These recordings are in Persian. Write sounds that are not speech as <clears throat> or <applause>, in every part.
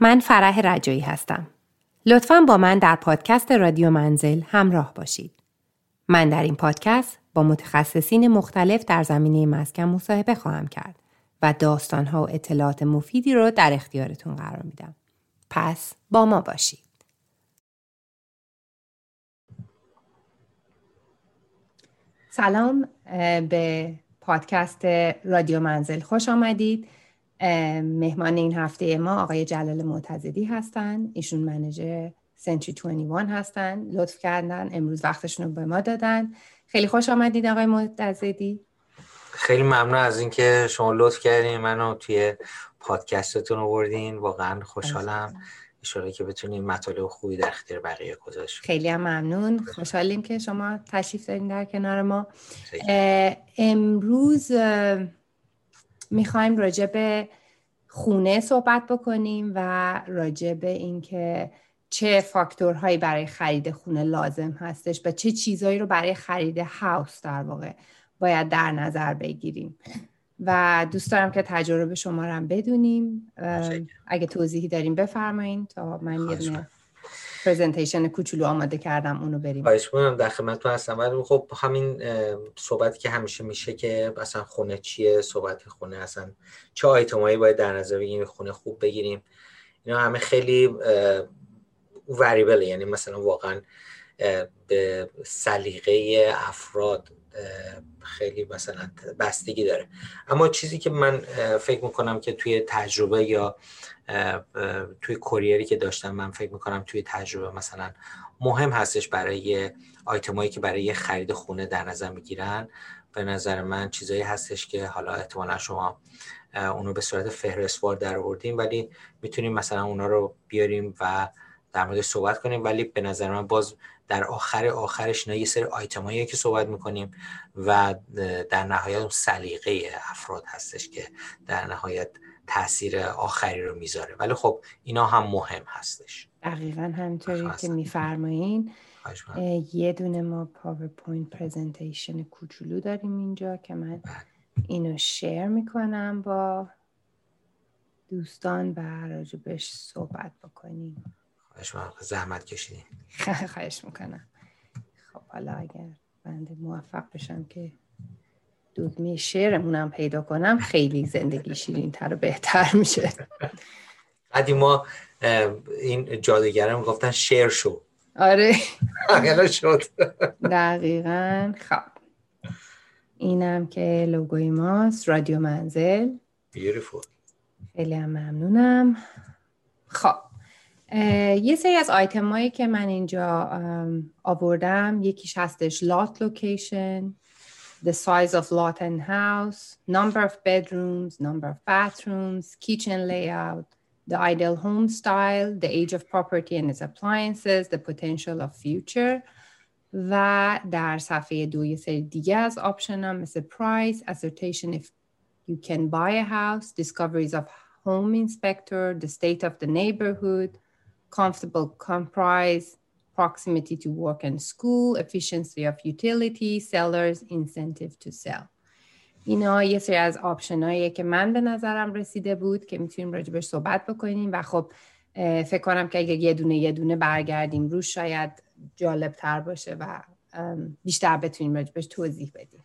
من فرح رجایی هستم. لطفا با من در پادکست رادیو منزل همراه باشید. من در این پادکست با متخصصین مختلف در زمینه مسکن مصاحبه خواهم کرد و داستانها و اطلاعات مفیدی رو در اختیارتون قرار میدم. پس با ما باشید. سلام به پادکست رادیو منزل خوش آمدید. مهمان این هفته ما آقای جلال معتزدی هستن. ایشون منجر سنچری 21 هستن. لطف کردن. امروز وقتشون رو به ما دادن. خیلی خوش آمدید آقای معتزدی. خیلی ممنون از اینکه شما لطف کردین منو توی پادکستتون آوردین. واقعا خوشحالم. اشاره که بتونیم مطالب خوبی در اختیار بقیه گذاشت خیلی هم ممنون. خوشحالیم که شما تشریف دارین در کنار ما. امروز می‌خوایم راجع به خونه صحبت بکنیم و راجع به اینکه چه فاکتورهایی برای خرید خونه لازم هستش و چه چیزهایی رو برای خرید هاوس در واقع باید در نظر بگیریم. و دوست دارم که تجربه شما رو هم بدونیم. اگه توضیحی داریم بفرمایید تا من یه پرزنتیشن کوچولو آماده کردم اونو بریم. خواهش می‌کنم در خدمتتون هستم. ولی خب همین صحبتی که همیشه میشه که اصلا خونه چیه صحبت خونه اصلا چه آیتمایی باید در نظر بگیریم خونه خوب بگیریم. اینا همه خیلی وریبله یعنی مثلا واقعا به سلیقه افراد خیلی مثلا بستگی داره. اما چیزی که من فکر می‌کنم که توی تجربه یا توی کوریری که داشتم من فکر می‌کنم توی تجربه مثلا مهم هستش برای آیتمایی که برای خرید خونه در نظر می‌گیرن. به نظر من چیزایی هستش که حالا احتمالا شما اونو به صورت فهرستوار در آوردیم ولی می‌تونیم مثلا اونا رو بیاریم و در مورد صحبت کنیم. ولی به نظر من باز در آخر آخرش اینا یه سری آیتمایی که صحبت می‌کنیم و در نهایت اون سلیقه افراد هستش که در نهایت تاثیر آخری رو می‌ذاره. ولی خب اینا هم مهم هستش. دقیقا همینطوری که میفرمایین. یه دونه ما پاورپوینت presentation کوچولو داریم اینجا که من بله. اینو share می‌کنم با دوستان و راجبش صحبت بکنیم. خواهش زحمت کشیدین. <laughs> خواهش می‌کنم. خب حالا اگر بنده موفق بشم که دودمی شعرمونم پیدا کنم خیلی زندگی شیرین تر و بهتر میشه. بعدی ما این جادوگرم گفتن شعر شو. آره. اگر شد. <laughs> دقیقا. خب. اینم که لوگوی ماست. رادیو منزل. بیوتیفول خیلی هم ممنونم. خب. یه سری از آیتم هایی که من اینجا آوردم یکیش هستش لات لوکیشن the size of lot and house, number of bedrooms, number of bathrooms, kitchen layout, the ideal home style, the age of property and its appliances, the potential of future و در صفحه دو یه سری دیگه از آپشن هم مثل price, assertion if you can buy a house, discoveries of home inspector, the state of the neighborhood, comfortable comprise, proximity to work and school, efficiency of utility, sellers, incentive to sell. اینا یه سری از آپشن که من به نظرم رسیده بود که می‌تونیم راجبش صحبت بکنیم و خب فکر کنم که اگه یه دونه یه دونه برگردیم روش شاید جالب تر باشه و بیشتر بتونیم راجبش توضیح بدیم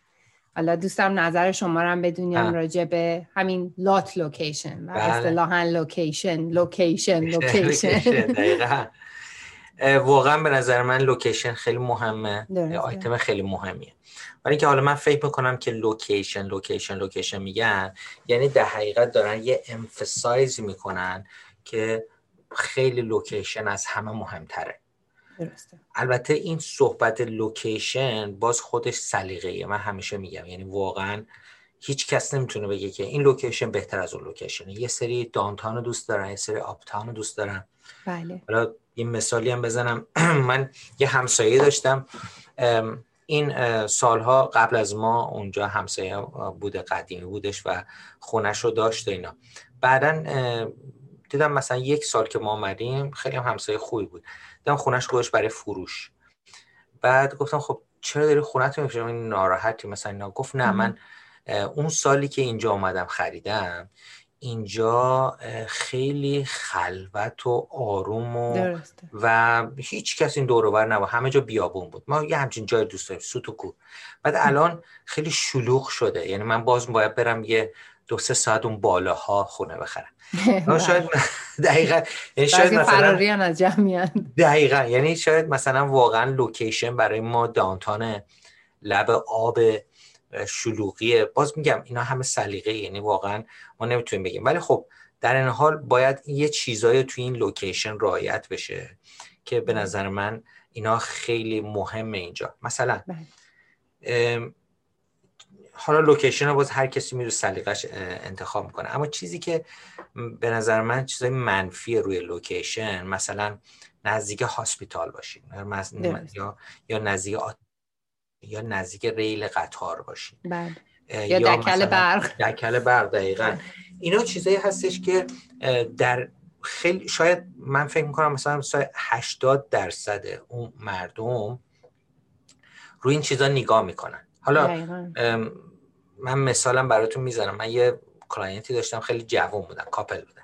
حالا دوستم نظر شما رو هم بدونیم راجع به همین lot location و بله. اصطلاحا location location location واقعا به نظر من location خیلی مهمه. آیتم خیلی مهمیه. ولی که حالا من فکر می‌کنم که location location location میگن یعنی در حقیقت دارن یه emphasize می‌کنن که خیلی location از همه مهمتره. درسته. البته این صحبت location باز خودش سلیقه‌ایه. من همیشه میگم یعنی واقعا هیچ کس نمی‌تونه بگه که این لوکیشن بهتر از اون لوکیشنه. یه سری دانتان رو دوست دارن یه سری آپتان رو دوست دارن. بله. حالا یه مثالی هم بزنم. <clears throat> من یه همسایه داشتم. این سالها قبل از ما اونجا همسایه بوده قدیمی بودش و خونش رو داشت اینا. بعدا دیدم مثلا یک سال که ما آمدیم خیلی هم همسایه خوبی بود. دیدم خونش گذاشت برای فروش. بعد گفتم خب چرا داری خونت میفروشی؟ این ناراحتی مثلا اینا. گفت نه من اون سالی که اینجا آمدم خریدم اینجا خیلی خلوت و آروم و و هیچ کس این دوروبر نبود. همه جا بیابون بود. ما یه همچین جای دوست داریم سوت و کو بعد الان خیلی شلوغ شده. یعنی من باز باید برم یه دو سه ساعت اون بالاها خونه بخرم. <laughs> شاید <laughs> دقیقا یعنی شاید مثلا از دقیقا یعنی شاید مثلا واقعا location برای ما downtown لب آب شلوغیه باز میگم اینا همه سلیقه یعنی واقعا ما نمی‌تونیم بگیم. ولی خب در این حال باید یه چیزایی تو این location رعایت بشه که به نظر من اینا خیلی مهمه اینجا. مثلا بله. حالا location رو باز هر کسی میره سلیقش انتخاب می‌کنه. اما چیزی که به نظر من چیزای منفی روی location مثلا نزدیک hospital باشین یا یا نزدیک یا نزدیک ریل قطار باشین. بله. یا, یا دکل برق. دکل برق دقیقا. بله. اینا چیزایی هستش که در خیلی شاید من فکر می‌کنم مثلا 80 درصد اون مردم روی این چیزا نگاه می‌کنن. حالا من مثالم براتون می‌زنم من یه client ی داشتم خیلی جوان بودن couple بودن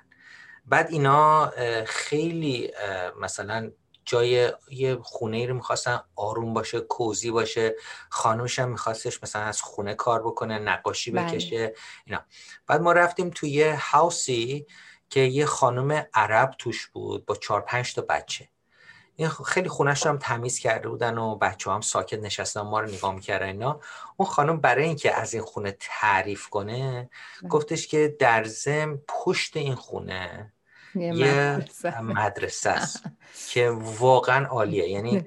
بعد اینا خیلی مثلا جای یه خونه ای رو می‌خواستن آروم باشه cozy باشه. خانوش هم میخواستش مثلا از خونه کار بکنه نقاشی بله. بکشه اینا. بعد ما رفتیم توی یه house ی که یه خانم عرب توش بود با چهار پنج تا بچه. این خیلی خونش هم تمیز کرده بودن و بچه هم ساکت نشستن ما رو نگاه می‌کردن اینا. اون خانم برای اینکه از این خونه تعریف کنه بله. گفتش که در زم پشت این خونه یه مدرسه. است <laughs> که واقعا عالیه. یعنی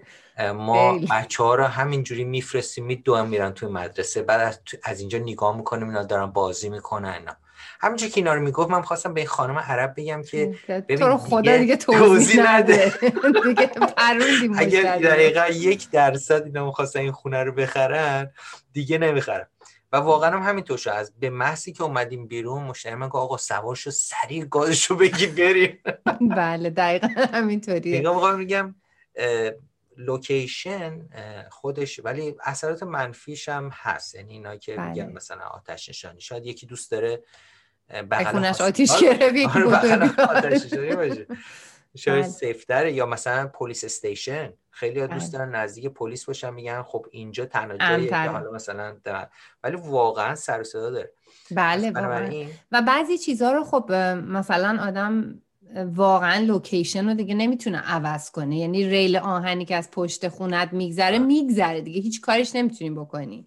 ما بچه ها رو همینجوری میفرستیم میدوهم میرن توی مدرسه. بعد از اینجا نگاه می‌کنیم اینا دارن بازی می‌کنن اینا. همینجور که اینا رو می‌گفت من خواستم به خانم عرب بگم که ببین تو رو خدا دیگه توضیح نده. <laughs> دیگه اگر دقیقا یک درصد اینا می‌خواستن این خونه رو بخرن دیگه نمی‌خرن. و واقعا هم همینطور شد. از به محضی که اومدیم بیرون مشتری من گفت آقا سوار شو سریع گازشو بگی بریم. <laughs> بله دقیقا همینطوریه. دیگه میگم لوکیشن خودش ولی اثرات منفیش هم هست. یعنی اینا که بله. میگن مثلا آتش نشانی. شاید یکی دوست داره بغلش آتیش گرفت آره، <laughs> شاید بله. safe تره یا مثلا police station خیلی ها دوست بله. دارن نزدیک پلیس باشن میگن خب اینجا تنها جاییه که حالا مثلا ولی واقعا سر صدا داره. بله و بعضی چیزها رو خب مثلا آدم واقعا location رو دیگه نمی‌تونه عوض کنه. یعنی ریل آهنی که از پشت خونت میگذره میگذره دیگه. هیچ کارش نمی‌تونی بکنی.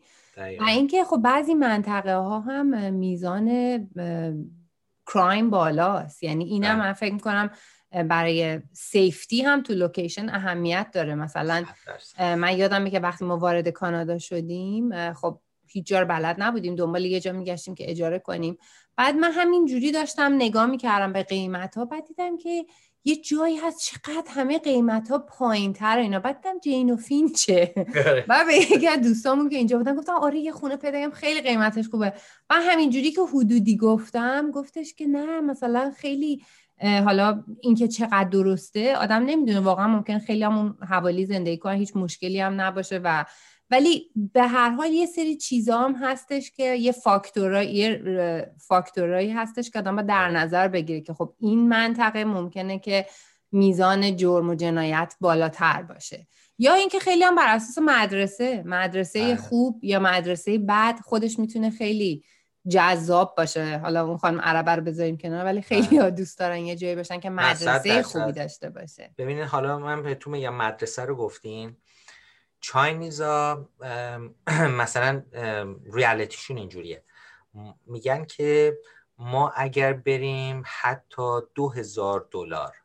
و اینکه خب بعضی منطقه ها هم میزان کرایم بالاست. یعنی اینم بله. من فکر می‌کنم برای سیفتی هم تو لوکیشن اهمیت داره. مثلا من یادمه که وقتی ما وارد کانادا شدیم خب هیچ جا بلد نبودیم. دنبال یه جا میگشتیم که اجاره کنیم. بعد من همین جوری داشتم نگاه می‌کردم به قیمت ها بعد دیدم که یه جایی هست چقدر همه قیمت ها پایین تر اینا. بعد دیدم جین و فینچه بعد به یکی از دوستامون که اینجا بودن گفتم آره یه خونه پیدا خیلی قیمتش خوبه. من همین جوری که حدودی گفتم گفتش که نه مثلا خیلی حالا اینکه چقدر درسته آدم نمی‌دونه. واقعا ممکن خیلی همون حوالی زندگی کنن هیچ مشکلی هم نباشه و ولی به هر حال یه سری چیزا هم هستش که یه فاکتورایی فاکتورایی هستش که آدم در نظر بگیره که خب این منطقه ممکنه که میزان جرم و جنایت بالاتر باشه. یا اینکه خیلی هم بر اساس مدرسه مدرسه بله. خوب یا مدرسه بد خودش می‌تونه خیلی جذاب باشه. حالا اون خانم عربه رو بذاریم کنار ولی خیلی بله. ها دوست دارن یه جایی باشن که مدرسه خوبی داشته باشه. ببینید حالا من بهتون میگم مدرسه رو گفتین. چاینیزا <clears throat> مثلا ریالیتیشون اینجوریه میگن که ما اگر بریم حتی دو هزار دلار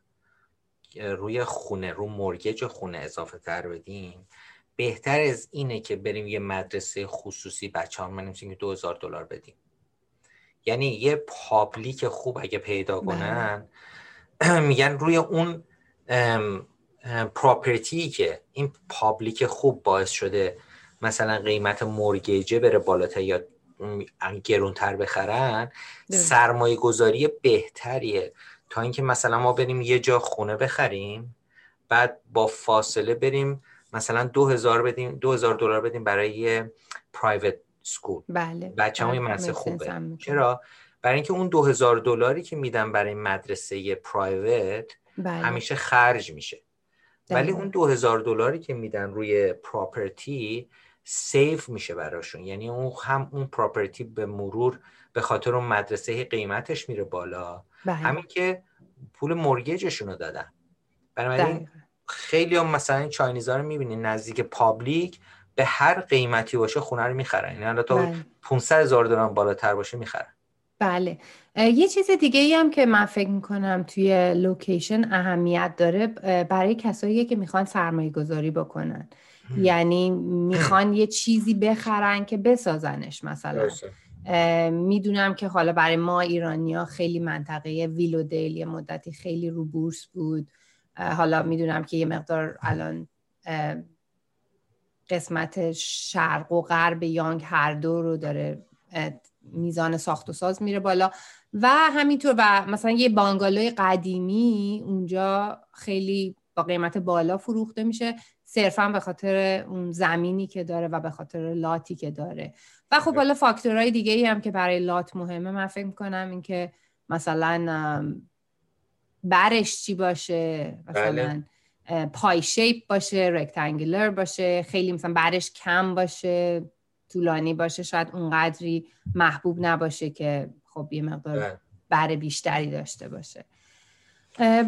روی خونه رو مرگج خونه اضافه تر بدیم بهتر از اینه که بریم یه مدرسه خصوصی بچه ها من که دو هزار دلار بدیم یعنی یه public خوب اگه پیدا بله. کنن <clears throat> میگن روی اون property که این public خوب باعث شده مثلا قیمت mortgage ه بره بالاتر یا گرونتر بخرن سرمایه گذاری بهتریه. تا اینکه مثلا ما بریم یه جا خونه بخریم بعد با فاصله بریم مثلا دو هزار بدیم دو هزار دلار بدیم برای private school بله بچه بله. خوبه. چرا؟ برای اینکه اون 2000 دلاری که میدن برای مدرسه private بله. همیشه خرج میشه. ولی. اون 2000 دلاری که میدن روی property save میشه براشون یعنی اون هم اون property به مرور به خاطر اون مدرسه قیمتش میره بالا بله. همین که پول mortgage شون رو دادن بنابراین. خیلی هم مثلا این Chinese ا رو می‌بینی نزدیک public به هر قیمتی باشه خونه رو می‌خرن یعنی تا بله. 500 هزار دلار بالاتر باشه می‌خرن بله یه چیز دیگه ای هم که من فکر می‌کنم توی لوکیشن اهمیت داره برای کسایی که می‌خوان سرمایه گذاری بکنن یعنی می‌خوان یه چیزی بخرن که بسازنش مثلا. می‌دونم که حالا برای ما ایرانیا خیلی منطقه ویلودیل یه مدتی خیلی رو بورس بود. حالا می‌دونم که یه مقدار الان قسمت شرق و غرب یانگ هر دو رو داره میزان ساخت و ساز میره بالا. و همینطور و مثلا یه بانگالوی قدیمی اونجا خیلی با قیمت بالا فروخته میشه. صرفا به خاطر اون زمینی که داره و به خاطر لاتی که داره. و خب حالا فاکتورهای دیگه ای هم که برای لات مهمه من فکر می‌کنم این که مثلا برش چی باشه؟ مثلا بله. پای شیپ باشه رکتانگولر باشه خیلی مثلا برش کم باشه طولانی باشه شاید اونقدری محبوب نباشه که خب یه مقدار بله. بر بیشتری داشته باشه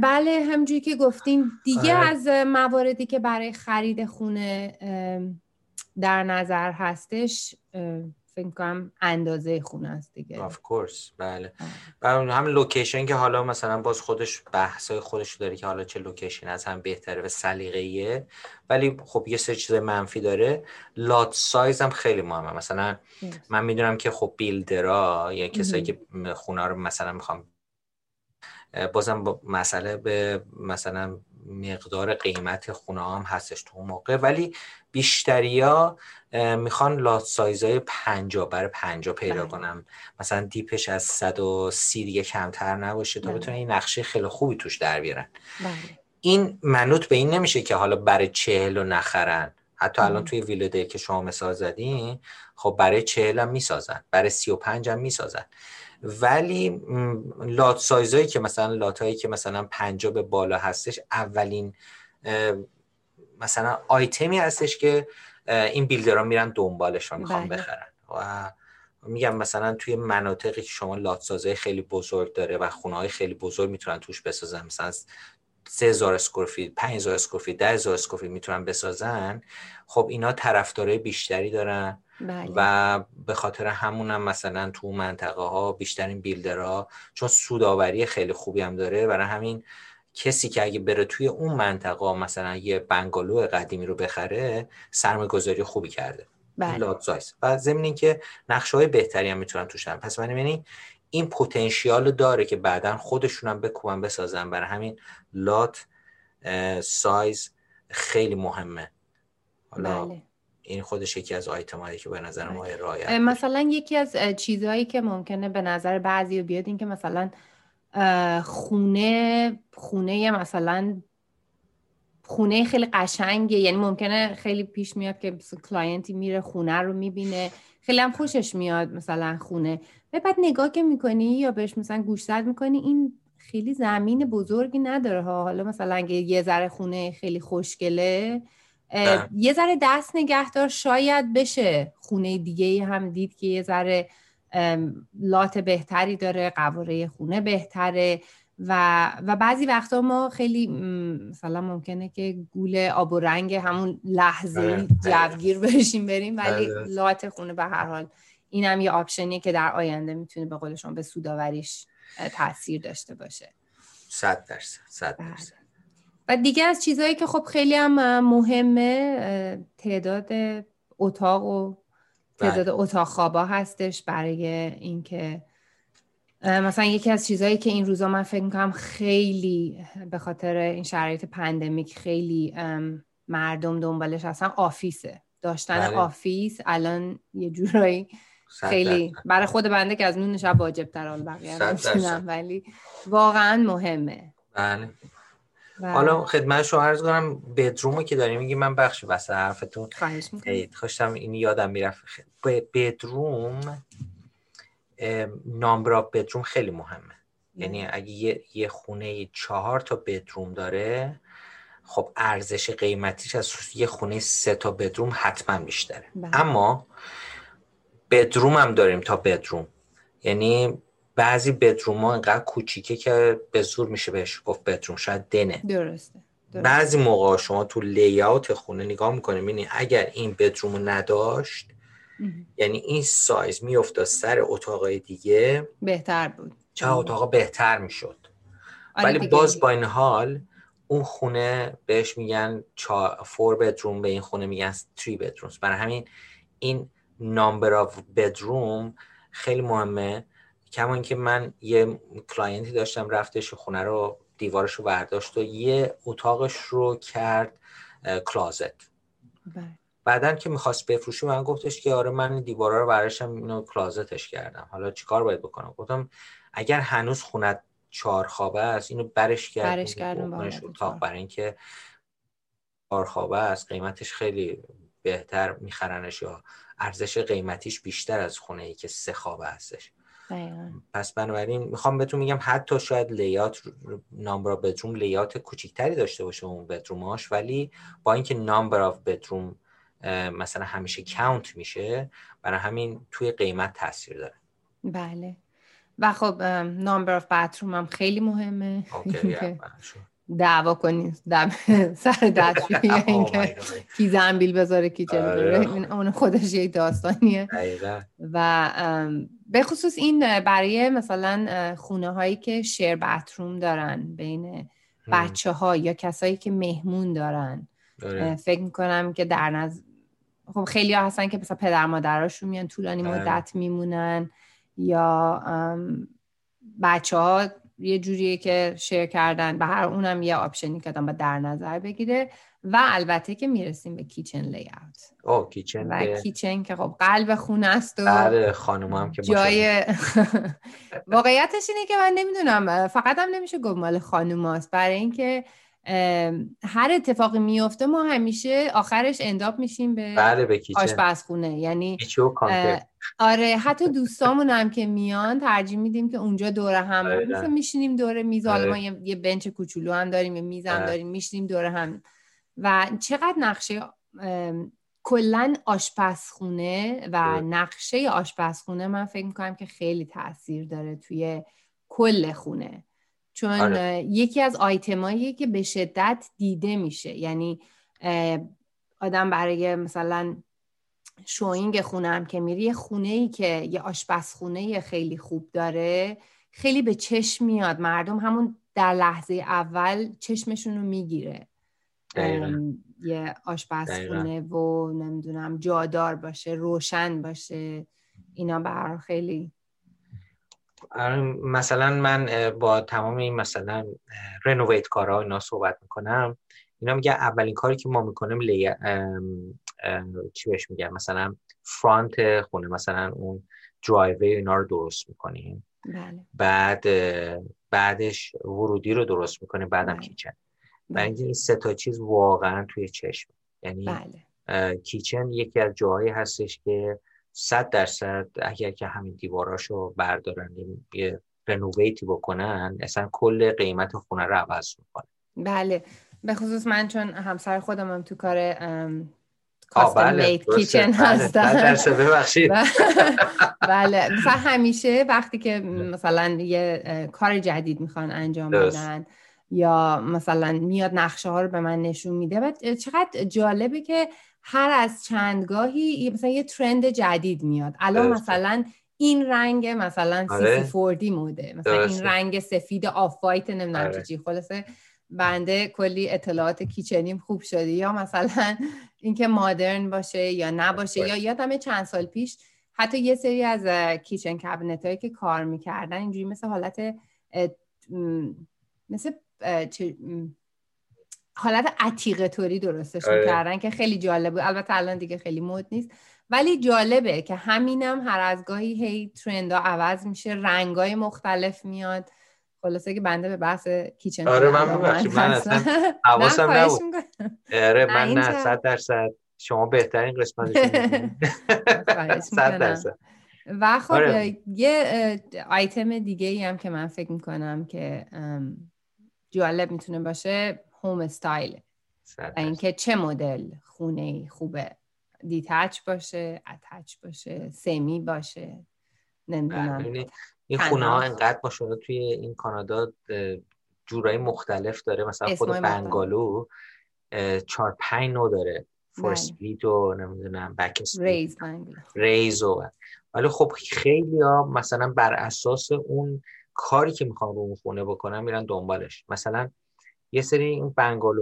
بله همجوری که گفتین دیگه آره. از مواردی که برای خرید خونه در نظر هستش فکر کنم اندازه خونه است دیگه. of course بله. هم location که حالا مثلا باز خودش بحثای خودش رو داره که حالا چه location از هم بهتره و سلیقه‌ایه. ولی خب یه سری چیز منفی داره. lot size هم خیلی مهمه. مثلا. من می‌دونم که خب builder ا یا کسایی. که خونه رو مثلا می‌خوام بازم با مسئله به مثلا مقدار قیمت خونه هم هستش تو اون موقع. ولی بیشتریا می‌خوان لات سایزهای 50 برای 50 پیدا بله. کنم مثلا دیپش از 130 دیگه کمتر نباشه تا بله. بتونن این نقشه خیلی خوبی توش در بیارن بله این منوط به این نمیشه که حالا برای چهل رو نخرن حتی الان. توی ویلده که شما مثال زدین خب برای چهل هم می‌سازن برای سی و پنج هم می‌سازن ولی لات سایزایی که مثلا لات هایی که مثلا پنجا به بالا هستش اولین مثلا آیتمی هستش که این builder ها میرن دنبالش و می‌خوان بله. بخرن و میگم مثلا توی مناطقی که شما lot size ای خیلی بزرگ داره و خونه های خیلی بزرگ می‌تونن توش بسازن مثلا از 3000 square feet 5000 square feet 10000 square feet می‌تونن بسازن خب اینا طرفدارای بیشتری دارن بله و به خاطر همون هم مثلا تو منطقه ها بیشترین builder ها چون سوداوری خیلی خوبی هم داره برای همین کسی که اگه بره توی اون منطقه مثلا یه بنگالو قدیمی رو بخره سرمایه گذاری خوبی کرده. بله. لات سایز. و ضمن اینکه نقشه های بهتری هم می‌تونن توش هم. پس من یعنی این پتانسیال داره که بعدا خودشون هم بکوبن بسازن. برای همین لات سایز خیلی مهمه. حالا بله. این خودش یکی از آیتم هایی که به نظر ما بله. بشه. مثلا یکی از چیزهایی که ممکنه به نظر بعضی بیاد این که مثلا خونه خونه مثلا خونه خیلی قشنگه یعنی ممکنه خیلی پیش میاد که کلاینتی میره خونه رو می‌بینه. خیلی هم خوشش میاد مثلا خونه. و بعد نگاه که می‌کنی یا بهش مثلا گوشزد می‌کنی این خیلی زمین بزرگی نداره ها. حالا مثلا اگه یه ذره خونه خیلی خوشگله. یه ذره دست نگهدار شاید بشه. خونه دیگه هم دید که یه ذره لات بهتری داره قواره خونه بهتره و و بعضی وقتا ما خیلی مثلا ممکنه که گول آب و رنگ همون لحظه بله. جوگیر بشیم بریم ولی بله. لات خونه به هر حال اینم یه آپشنیه که در آینده می‌تونه به قول شما به سوداوریش تاثیر داشته باشه صد درصد صد بله. درصد و دیگه از چیزهایی که خب خیلی هم مهمه تعداد اتاق و تعداد اتاق خوابا هستش برای اینکه مثلا یکی از چیزهایی که این روزا من فکر می‌کنم خیلی به خاطر این شرایط pandemic خیلی مردم دنبالش هستن office ه داشتن بله. office الان یه جورایی خیلی. برای خود بنده که از نون شب واجب تر حال بقیه. ولی واقعا مهمه بله حالا خدمت شما عرض کنم bedroom و که داریم میگی من بخش وسط حرفتون. خواهش این یادم می‌رفت. بدروم نامبر آف بدروم خیلی مهمه. یعنی اگه یه, یه خونه چهار تا بدروم داره خب ارزش قیمتیش از یه خونه سه تا بدروم حتما بیشتره. بله. اما بدروم هم داریم تا بدروم یعنی بعضی بدروم ها اینقدر کوچیکه که به زور میشه بهش گفت بدروم شاید دنه. درسته, بعضی موقع شما تو layout خونه نگاه می‌کنه یعنی اگر این bedroom رو نداشت یعنی این سایز میافتاد سر اتاقای دیگه. بهتر بود. چه اتاق بهتر می‌شد. آره ولی باز با این حال اون خونه بهش میگن چا... four bedroom به این خونه میگن three bedrooms برای همین این number of bedroom خیلی مهمه. کما که من یه client ی داشتم رفتش خونه رو دیوارش رو برداشت و یه اتاقش رو کرد closet بله. بعدا که می‌خواست بفروشه من گفتش که آره من دیوارا رو برداشتم اینو closet ش کردم. حالا چیکار باید بکنم؟ گفتم اگر هنوز خونت چهار خوابه است اینو برش گردون برش گردون اتاق. برای اینکه چهار خوابه است قیمتش خیلی بهتر میخرنش یا ارزش قیمتیش بیشتر از خونه ای که سه خوابه هستش. پس بنابراین می‌خوام بهتون میگم حتی شاید layout number bedroom layout کوچیکتری داشته باشه اون bedroom اش ولی با اینکه number of bedroom مثلا همیشه count میشه برای همین توی قیمت تاثیر داره. بله. و خب number of bathroom هم خیلی مهمه. <laughs> دعوا کنید <laughs> سر دستشویی اینکه کی زنبیل بذاره کی آره. بره. اون خودش یک داستانیه. و به خصوص این برای مثلا خونه هایی که شیر باتروم دارن بین بچه ها یا کسایی که مهمون دارن. آره. فکر می‌کنم که در نظر خب خیلی ها هستن که مثلا پدر مادراشون میان طولانی. مدت میمونن یا بچه ها یه جوریه که شیر کردن به هر اونم یه آپشنی که با در نظر بگیره. و البته که می‌رسیم به کیچن لیاوت او کیچن و کیچن که خب قلب خونه است و بله خانم هم که جای <laughs> واقعیتش اینه که من نمی‌دونم فقط هم نمیشه گفت مال خانوم برای اینکه هر اتفاقی میفته ما همیشه آخرش انداب میشیم به, بله به آشپزخونه. یعنی آره حتی دوستامون هم که میان ترجیح میدیم که اونجا دور هم مثلا میشینیم دور میز حالا ما یه بنچ کوچولو هم داریم یه میز هم داریم میشینیم دور هم. و چقدر نقشه کلا آشپزخونه و نقشه آشپزخونه من فکر می‌کنم که خیلی تاثیر داره توی کل خونه. چون آره. یکی از آیتمایی که به شدت دیده میشه. یعنی آدم برای مثلا شوینگ خونه هم که میری یه خونه ای که یه آشپزخونه خیلی خوب داره خیلی به چشم میاد. مردم همون در لحظه اول چشمشون رو می‌گیره. یه آشپزخونه و نمی‌دونم جادار باشه روشن باشه. اینا برای خیلی آره، مثلا من با تمام این مثلا رنوویت کارها اینا صحبت می‌کنم. اینا میگه اولین کاری که ما می‌کنیم لی... چی بهش میگم مثلا فرانت خونه مثلا اون درایوی اینا رو درست می‌کنیم. بله. بعد بعدش ورودی رو درست می‌کنیم بعدم بله. کیچن. اینکه این سه تا چیز واقعا توی چشم. یعنی بله. کیچن یکی از جاهایی هستش که صد درصد اگر که همین دیواراشو بردارن یه رنوویتی بکنن اصلا کل قیمت خونه رو عوض می‌کنه. بله. به خصوص من چون همسر خودم هم تو کار کاستم میت کیچن هستم ببخشید. <laughs> <laughs> بله مثلا همیشه وقتی که مثلا یه کار جدید می‌خوان انجام بدن یا مثلا میاد نقشه ها رو به من نشون میده و چقدر جالبه که هر از چندگاهی مثلا یه trend جدید میاد. الان مثلا این رنگ مثلا آره. سی فوردی موده مثلا این رنگ سفید off white نمی‌دونم آره. چی خلاصه بنده کلی اطلاعات kitchen یم خوب شده. یا مثلا اینکه modern باشه یا نباشه یا یادم چند سال پیش حتی یه سری از kitchen cabinet هایی که کار می‌کردن اینجوری مثل حالت مثل حالت عتیقه طوری درستش آره. می‌کردن که خیلی جالب بود. البته الان دیگه خیلی مد نیست. ولی جالبه که همینم هر از گاهی هی ترندا عوض میشه رنگای مختلف میاد. خلاصه که بنده به بحث کیچن آره من من اصلا <laughs> حواسم نبود. آره من نه صد درصد. شما بهترین قسمت <laughs> <laughs> صد درصد. و خب آره. یه آیتم دیگه ای هم که من فکر می‌کنم که جالب می‌تونه باشه home style اینکه چه مدل خونه خوبه. detached باشه attached باشه سمی باشه. نمی‌دونم. بله، این خونه ها انقدر ماشالله توی این کانادا جورایی مختلف داره. مثلا خود bungalow چهار پنج نوع داره. four split بله. و نمی‌دونم back raised raised و. ولی خب خیلی ها مثلا بر اساس اون کاری که می‌خوان رو اون خونه بکنن میرن دنبالش. مثلا یه سری این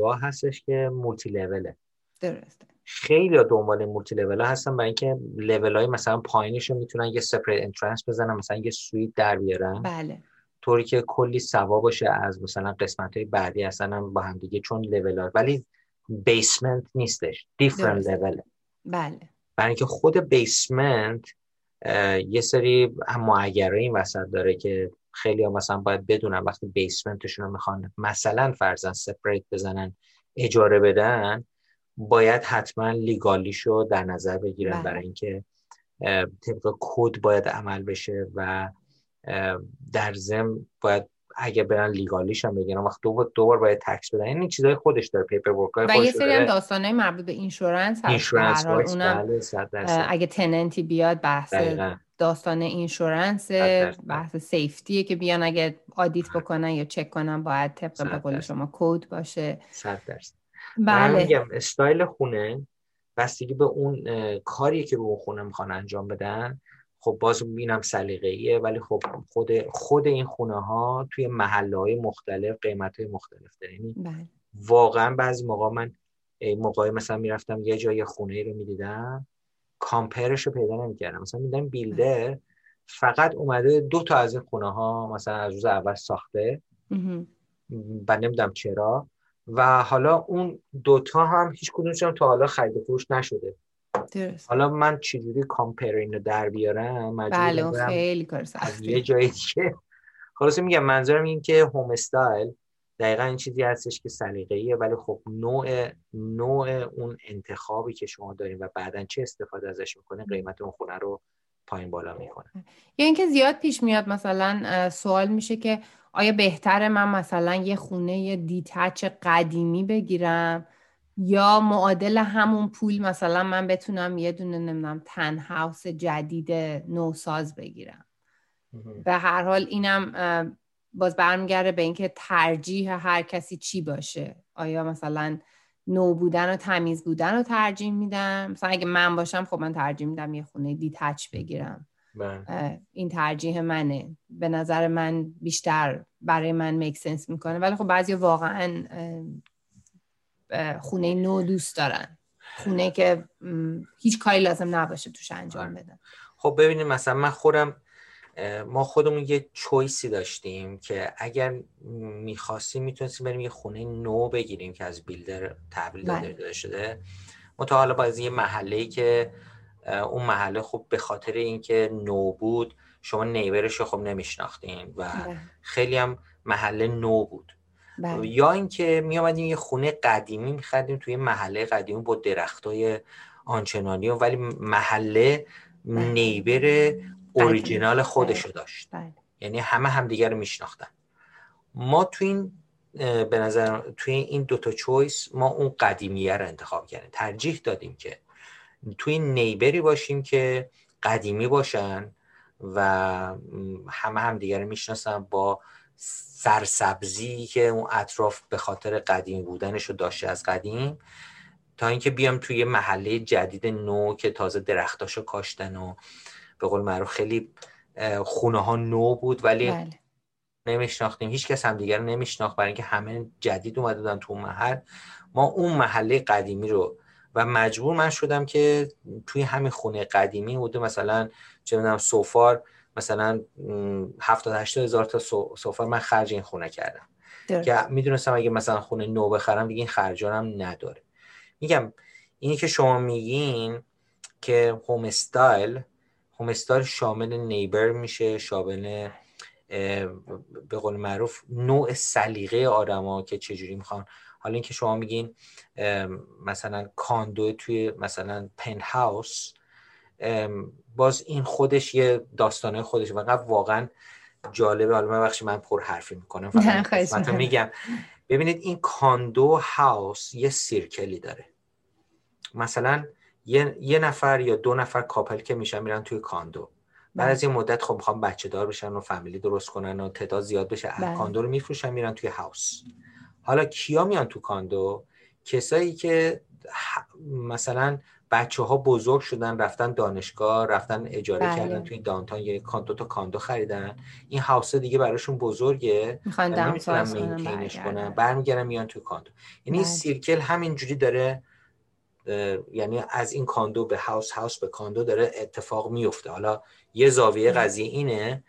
ها هستش که multi level ه درسته. خیلی دنبال multi level ها هستن برای اینکه لول های مثلا پایینش رو می‌تونن یه separate entrance بزنن مثلا یه سویت در بیارن. بله. طوری که کلی سوا باشه از مثلا قسمت های بعدی اصلا با هم دیگه چون لول ها ولی بیسمنت نیستش دیفرنت لول بله. برای اینکه خود بیسمنت یه سری معیاره این وسط داره که خیلی ها مثلا باید بدونن وقتی بیسمنتشون رو می‌خوان مثلا فرزن سپریت بزنن اجاره بدن باید حتما لیگالیشو در نظر بگیرن بله. برای اینکه طبق کد باید عمل بشه و در ضمن باید اگه برن legal یش هم بگیرن وقت دو بار باید tax بدن. این چیزای خودش داره paperwork و یه سری هم داستانه مربوط به insurance هست. insurance اونم بله اگه tenant ی بیاد بحث داستان insurance بحث safety ه که بیان اگه audit بکنن یا چک کنن باید طبق به قول شما کد باشه. 100 درصد. بله. میگم استایل خونه بستگی به اون کاری که رو اون خونه می‌خوان انجام بدن. خب باز بینم سلیقه‌ایه ولی خب خود خود این خونه ها توی محله های مختلف قیمت های مختلف داره. یعنی بله. واقعا بعضی موقع من موقعی مثلا می‌رفتم یه جای خونه رو می‌دیدم کامپرش رو پیدا نمی‌کردم. مثلا میدم بیلدر فقط اومده دو تا از این خونه ها مثلا از روز اول ساخته. و نمی‌دونم چرا. و حالا اون دوتا هم هیچ کدومشون تا حالا خرید فروش نشده. درست. حالا من چجوری کامپیر اینو در بیارم؟ بله خیلی کار سخته یه جایی که خلاصه میگم منظورم این که هوم استایل دقیقا این چیزی هستش که سلیقه‌ایه ولی خب نوع نوع اون انتخابی که شما دارین و بعدا چه استفاده ازش می‌کنه قیمت اون خونه رو پایین بالا می‌کنه. یا اینکه زیاد پیش میاد مثلا سوال میشه که آیا بهتره من مثلا یه خونه دیتچ قدیمی بگیرم؟ یا معادل همون پول مثلا من بتونم یه دونه نمی‌دونم تن هاوس جدید نوساز بگیرم. به هر حال اینم باز برمیگرده به اینکه ترجیح هر کسی چی باشه. آیا مثلا نو بودن و تمیز بودن رو ترجیح میدم؟ مثلا اگه من باشم خب من ترجیح میدم یه خونه دیتچ بگیرم. این ترجیح منه. به نظر من بیشتر برای من میک سنس می‌کنه. ولی خب بعضی واقعا خونه نو دوست دارن. خونه که هیچ کاری لازم نباشه توش انجام بدن. خب ببینیم مثلا من خودم ما خودمون یه چویسی داشتیم که اگر می‌خواستیم می‌تونستیم بریم یه خونه نو بگیریم که از بیلدر تحویل داده بله. شده. ما تا حالا باز یه محله ای که اون محله خب به خاطر اینکه نو بود شما نیبرش رو خب نمیشناختین و بله. خیلی هم محله نو بود بله. یا اینکه می آمدیم یه خونه قدیمی میخردیم توی محله قدیمی با درختای آنچنانی ولی محله بله. نیبر اوریجینال خودشو داشت بله. یعنی همه همدیگه رو میشناختن ما توی این به نظر توی این دوتا چویس ما اون قدیمیه رو انتخاب کردیم ترجیح دادیم که توی نیبری باشیم که قدیمی باشن و همه هم دیگر رو می‌شناسن با سرسبزی که اون اطراف به خاطر قدیمی بودنش رو داشته از قدیم تا اینکه بیام توی محله جدید نو که تازه درختاشو کاشتن و به قول معروف خیلی خونه ها نو بود ولی بله. نمیشناختیم هیچ کس هم دیگر نمیشناخت برای اینکه همه جدید اومده بودن تو محل ما اون محله قدیمی رو و مجبور من شدم که توی همین خونه قدیمی بوده مثلا چه می‌دونم سوفار مثلا 70 80 هزار تا سوفار من خرج این خونه کردم که می‌دونستم اگه مثلا خونه نو بخرم دیگه این خرجانم نداره. میگم اینی که شما میگین که هوم استایل هوم استایل شامل نیبر میشه شامل به قول معروف نوع سلیقه آدما که چجوری می‌خوان حالا اینکه شما میگین مثلا condo توی مثلا penthouse باز این خودش یه داستانه خودش و واقعا جالبه. حالا من بخشی من پر حرفی می‌کنم فقط میگم. ببینید این condo house یه circle ی داره. مثلا یه،, یه نفر یا دو نفر couple که میشن میرن توی condo. بعد از یه مدت خب می‌خوام بچه دار بشن و family درست کنن و تعداد زیاد بشه بله. condo رو میفروشن میرن توی house حالا کیا میان تو condo؟ کسایی که مثلا بچه ها بزرگ شدن رفتن دانشگاه رفتن اجاره بله. کردن توی downtown یعنی condo تا condo خریدن. این house دیگه براشون بزرگه. نمی‌تونن maintain ش کنن. برمیگردن میان توی condo. یعنی بله. circle همینجوری داره یعنی از این condo به house house به condo داره اتفاق میفته حالا یه زاویه قضیه اینه.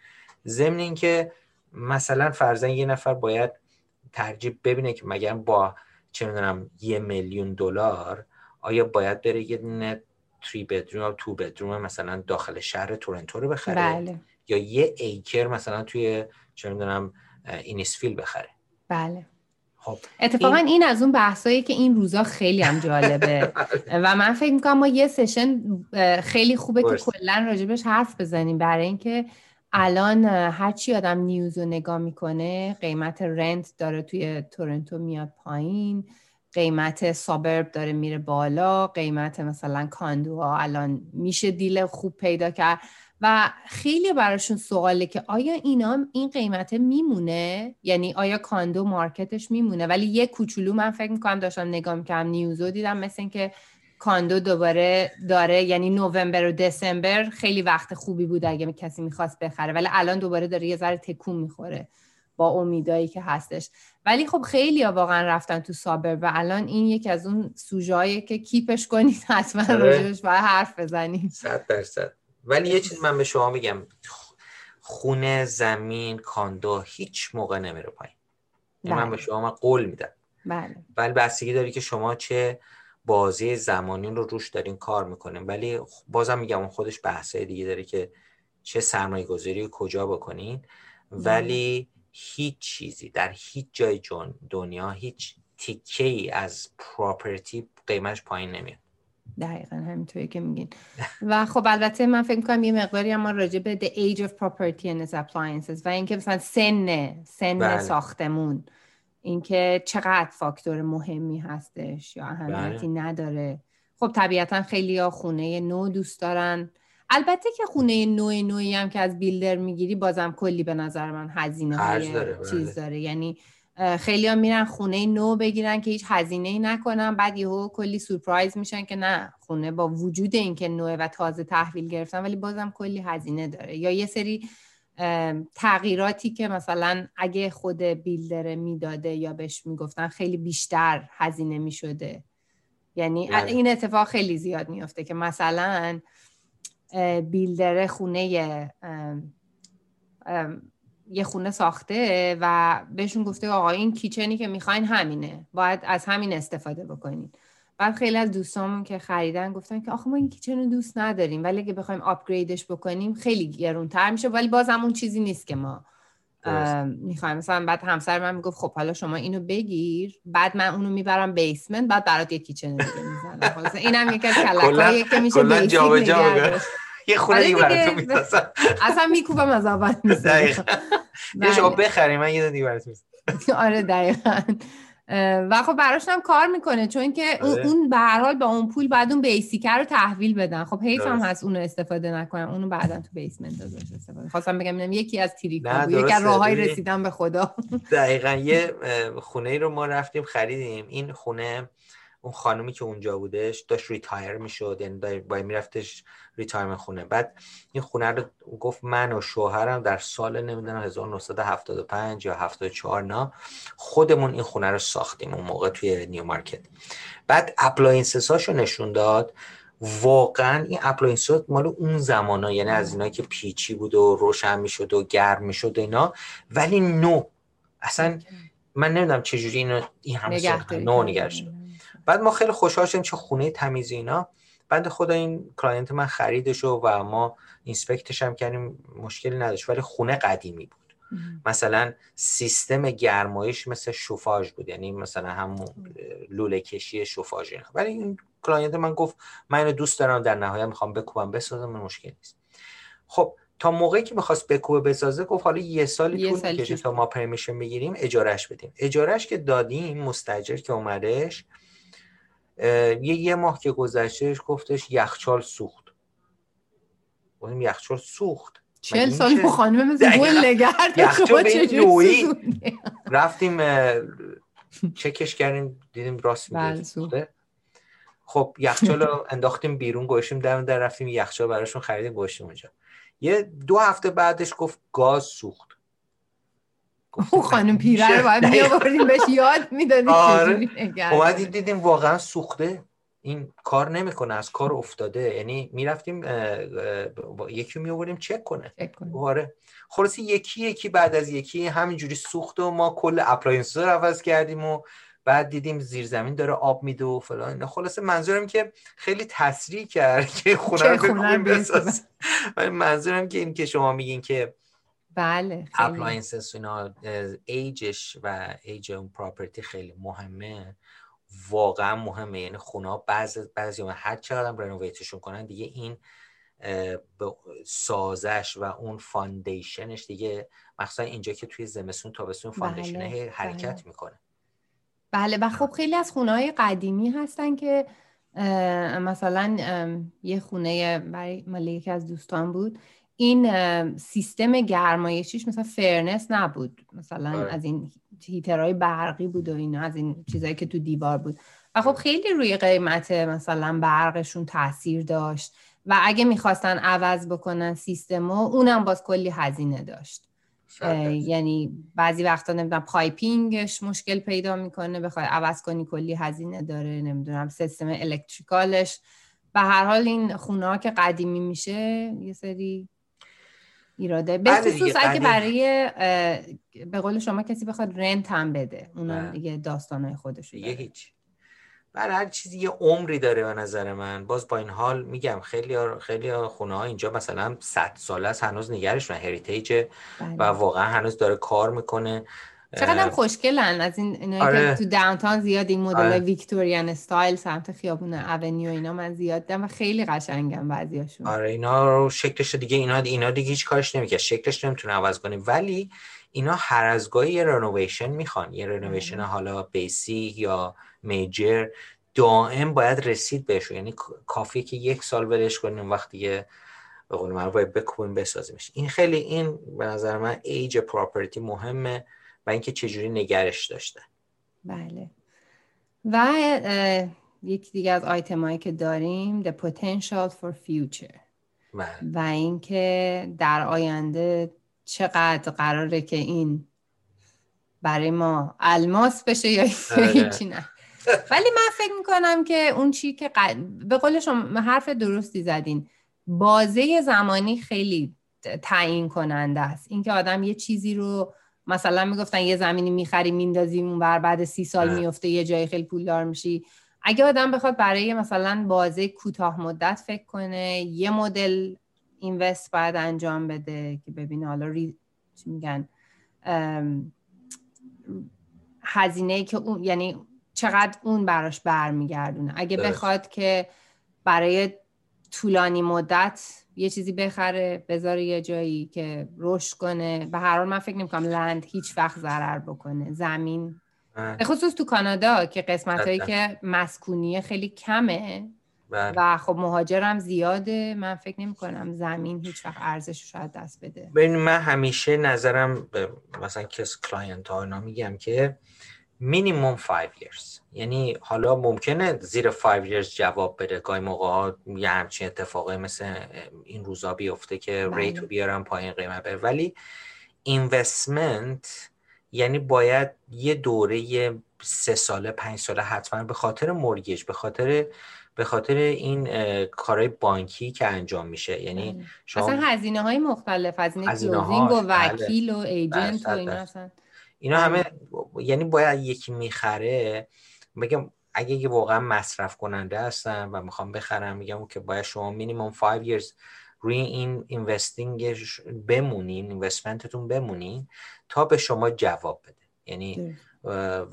ضمن اینکه مثلا فرزن یه نفر باید ترجیح ببینه که مگر با چه می‌دونم یه میلیون دلار آیا باید بره یه دونه تری بدروم یا تو بدروم مثلا داخل شهر تورنتو رو بخره؟ بله. یا یه ایکر مثلا توی چه می‌دونم اینیسفیل بخره؟ بله. خب اتفاقا این... این از اون بحثایی که این روزا خیلی هم جالبه. <laughs> و من فکر می‌کنم ما یه سشن خیلی خوبه که کلا راجبش حرف بزنیم برای اینکه الان هرچی آدم نیوز رو نگاه می‌کنه قیمت رنت داره توی تورنتو میاد پایین قیمت سابرب داره میره بالا قیمت مثلا کاندوها الان میشه دیل خوب پیدا کرد. و خیلی براشون سواله که آیا اینا این قیمت میمونه؟ یعنی آیا کاندو مارکتش میمونه؟ ولی یه کوچولو من فکر می‌کنم داشتم نگاه می‌کنم نیوزو دیدم مثل اینکه کاندو دوباره داره یعنی نوامبر و دسامبر خیلی وقت خوبی بود اگه کسی می‌خواست بخره ولی الان دوباره داره یه ذره تکون می‌خوره با امیدایی که هستش. ولی خب خیلی ها واقعا رفتن تو سابر و الان این یکی از اون سوژه‌ای که کیپش کنید حتما آره. راجبش باید حرف بزنید صد درصد. ولی یه چیز من به شما میگم خونه زمین کاندو هیچ موقع نمیره پایین. من به بله. شما من قول میدم. بله. ولی بستگی داری که شما چه بازی زمانی رو روش دارین کار می‌کنین. ولی بازم میگم اون خودش بحثه دیگه داره که چه سرمایه گذاری کجا بکنین. ولی هیچ چیزی در هیچ جای دنیا هیچ تیکه ای از پراپرتی قیمتش پایین نمیاد. دقیقا همینطوری که میگین. و خب البته من فکر می‌کنم یه مقداری اما راجع به the age of property and its appliances و اینکه مثلا سن سن بله. ساختمون. اینکه چقدر فاکتور مهمی هستش یا اهمیتی بله. نداره خب طبیعتا خیلی ها خونه نو دوست دارن البته که خونه نوع نوعی هم که از بیلدر می‌گیری بازم کلی به نظر من هزینه های چیز بله. داره یعنی خیلی هم میرن خونه نو بگیرن که هیچ هزینه ای نکنن بعد یهو کلی سورپرایز میشن که نه خونه با وجود اینکه نوه و تازه تحویل گرفتن ولی بازم کلی هزینه داره یا یه سری تغییراتی که مثلا اگه خود بیلدر می‌داده یا بهش می‌گفتن خیلی بیشتر هزینه می‌شده. یعنی بله. این اتفاق خیلی زیاد میفته که مثلا بیلدر خونه یه خونه ساخته و بهشون گفته آقا این کیچنی که می‌خواین همینه. باید از همین استفاده بکنین. بعد خیلی از دوستامون که خریدن گفتن که آخه ما این کیچن رو دوست نداریم ولی اگه بخوایم آپگریدش بکنیم خیلی گرونتر میشه. ولی باز اون چیزی نیست که ما می‌خوایم. مثلا بعد همسر من می‌گفت خب حالا شما اینو بگیر بعد من اونو می‌برم بیسمنت بعد برات یه کیچن دیگه می‌زنم. اینم یکی از کلکایی که میشه بیسیک <laughs> یه خونه دیگه براتون می‌سازم. <laughs> اصلا میکوبم از اول دقیقا. یه شما بله. بخریم من یه دونه براتون <laughs> آره دقیقا. و خب براش هم کار می‌کنه چون که آره. اون به هر حال با اون پول بعد اون بیسیکر رو تحویل بدن. خب حیف هم هست اونو استفاده نکنم. اونو بعدا تو بیسمنت ازش استفاده. خواستم بگم یکی از تریکا بود. یکی از راههای رسیدن به خدا. دقیقا یه خونه رو ما رفتیم خریدیم. این خونه اون خانومی که اونجا بودش داشت retire می‌شد یعنی باید میرفتش retirement خونه. بعد این خونه رو گفت من و شوهرم در سال نمی‌دونم 1975 یا 74 نا خودمون این خونه رو ساختیم اون موقع توی Newmarket بعد appliances هاشو نشون داد. واقعا این appliances مال اون زمان ها یعنی از اینا که پیچی بود و روشن می‌شد و گرم می‌شد اینا. ولی نو. اصلا من نمی‌دونم چجوری اینو این هم نو نگهش بعد ما خیلی خوشحال شدیم چه خونه تمیز اینا. بعد خدا این client من خریدش و ما inspect ش هم کردیم مشکلی نداشت ولی خونه قدیمی بود. مثلا سیستم گرمایش مثل شوفاژ بود یعنی مثلا همون لوله کشی شوفاژ ولی این client من گفت من اینو دوست دارم در نهایت می‌خوام بکوبم بسازم من مشکل نیست. خب تا موقعی که می‌خواست بکوبه بسازه گفت حالا یه سالی طول می‌کشه تا ما پرمیشن بگیریم اجارش بدیم. اجارش که دادیم مستجر که اومدش یه یه ماه که گذشتهش گفتش یخچال سوخت. گفتیم یخچال سوخت؟ چل سال خانم مثل گل نگرد رفتیم چکش کردیم دیدیم راست میگه. بله، خب یخچال رو انداختیم بیرون گوشیم در در رفتیم یخچال براشون خریدیم گوشیم اونجا. یه دو هفته بعدش گفت گاز سوخت. او خانم پیره رو باید می‌آوردیم بهش یاد می‌دادیم آره. اومدیم دیدیم واقعا سوخته. این کار نمی‌کنه از کار افتاده. یعنی می‌رفتیم یکی میآوریم چک کنه. آره. خلاصی یکی یکی بعد از یکی همینجوری سوخت و ما کل appliance رو عوض کردیم و بعد دیدیم زیر زمین داره آب میده و فلان خلاصه منظورم که خیلی تسریع کرد که خونه رو بساز منظورم که این که شما میگین که بله appliances اینا age ش و age اون property خیلی مهمه. واقعا مهمه. یعنی خونه ها بعضی بعضی هر چقدر renovate شون کنن دیگه این سازش و اون foundation ش دیگه مخصوصا اینجا که توی زمستون تابستون foundation بله، حرکت بله. می‌کنه. بله و خب خیلی از خونه های قدیمی هستن که مثلا یه خونه برای مال یکی از دوستان بود. این سیستم گرمایشیش مثلا furnace نبود. مثلا آره. از این heater های برقی بود و اینا از این چیزهایی که تو دیوار بود. و خب خیلی روی قیمت مثلا برقشون تاثیر داشت. و اگه می‌خواستن عوض بکنن سیستم اونم باز کلی هزینه داشت. یعنی بعضی وقتا نمی‌دونم پایپینگش مشکل پیدا می‌کنه بخوای عوض کنی کلی هزینه داره نمی‌دونم سیستم الکتریکالش. به هر حال این خونه ها که قدیمی میشه یه سری ایراده. به بله خصوص اگه برای به قول شما کسی بخواد رنت هم بده. اونا بله. دیگه داستانهای خودش یه هیچ. برای هر چیزی یه عمری داره به نظر من. باز با این حال میگم خیلی خیلی خونه ها اینجا مثلا 100 ساله است هنوز نگرشون heritage بله. و واقعا هنوز داره کار می‌کنه. چقدر هم خوشگلن از این اینایی آره. که تو downtown زیاد این مدل آره. Victorian style سمت خیابون اونیو اینا من زیاد دیدم و خیلی قشنگن بعضیاشون. آره اینا رو شکلش دیگه اینا اینا دیگه هیچ کارش نمی‌کنه شکلش نمی‌تونه عوض کنه. ولی اینا هر از گاهی یه renovation می‌خوان. یه renovation حالا basic یا میجر دائم باید رسید بهش یعنی کافیه که یک سال ولش کنیم وقتی یه به قول من باید بکوبیم بسازیمش. این خیلی این به نظر من ایج پراپرتی مهمه. و اینکه چجوری نگرش داشته. بله. و یکی دیگه از آیتم هایی که داریم the potential for future. بله. و اینکه در آینده چقدر قراره که این برای ما الماس بشه یا آره. هیچی نه. ولی من فکر می‌کنم که اون چی که به قول شما حرف درستی زدین. بازه زمانی خیلی تعیین کننده است. اینکه آدم یه چیزی رو مثلا می‌گفتن یه زمینی می‌خری میندازیم اون بر بعد سی سال میفته یه جای خیلی پولدار میشی. اگه آدم بخواد برای مثلا بازه کوتاه مدت فکر کنه یه مدل اینوست باید انجام بده که ببینه حالا ری... چی میگن هزینه که اون یعنی چقدر اون براش برمیگردونه. اگه بخواد که برای طولانی مدت یه چیزی بخره بذاره یه جایی که رشد کنه. به هر حال من فکر نمی‌کنم لند هیچ وقت ضرر بکنه. زمین. به خصوص تو کانادا که قسمت هایی که مسکونیه خیلی کمه. بله. و خب مهاجرم زیاده. من فکر نمی کنم زمین هیچ وقت ارزش شاید دست بده. ببین من همیشه نظرم به مثلا کس client ها اینا میگم که مینیموم 5 years. یعنی حالا ممکنه زیر 5 years جواب بده. گاهی موقع ها یه همچین اتفاقی مثل این روزا بیفته که بله. rate و بیارن پایین قیمت بره ولی investment یعنی باید یه دوره سه ساله پنج ساله حتما به خاطر mortgage به خاطر به خاطر این کارهای بانکی که انجام میشه. یعنی بله. شما اصلا هزینه های مختلف هزینه closing و بله. وکیل و agent و اینا اصلا. اینا همه یعنی باید یکی می‌خره. بگم اگه یه واقعا مصرف کننده هستن و می‌خوام بخرم میگم که باید شما مینیمم 5 years روی این investing بمونین investment تون بمونین تا به شما جواب بده. یعنی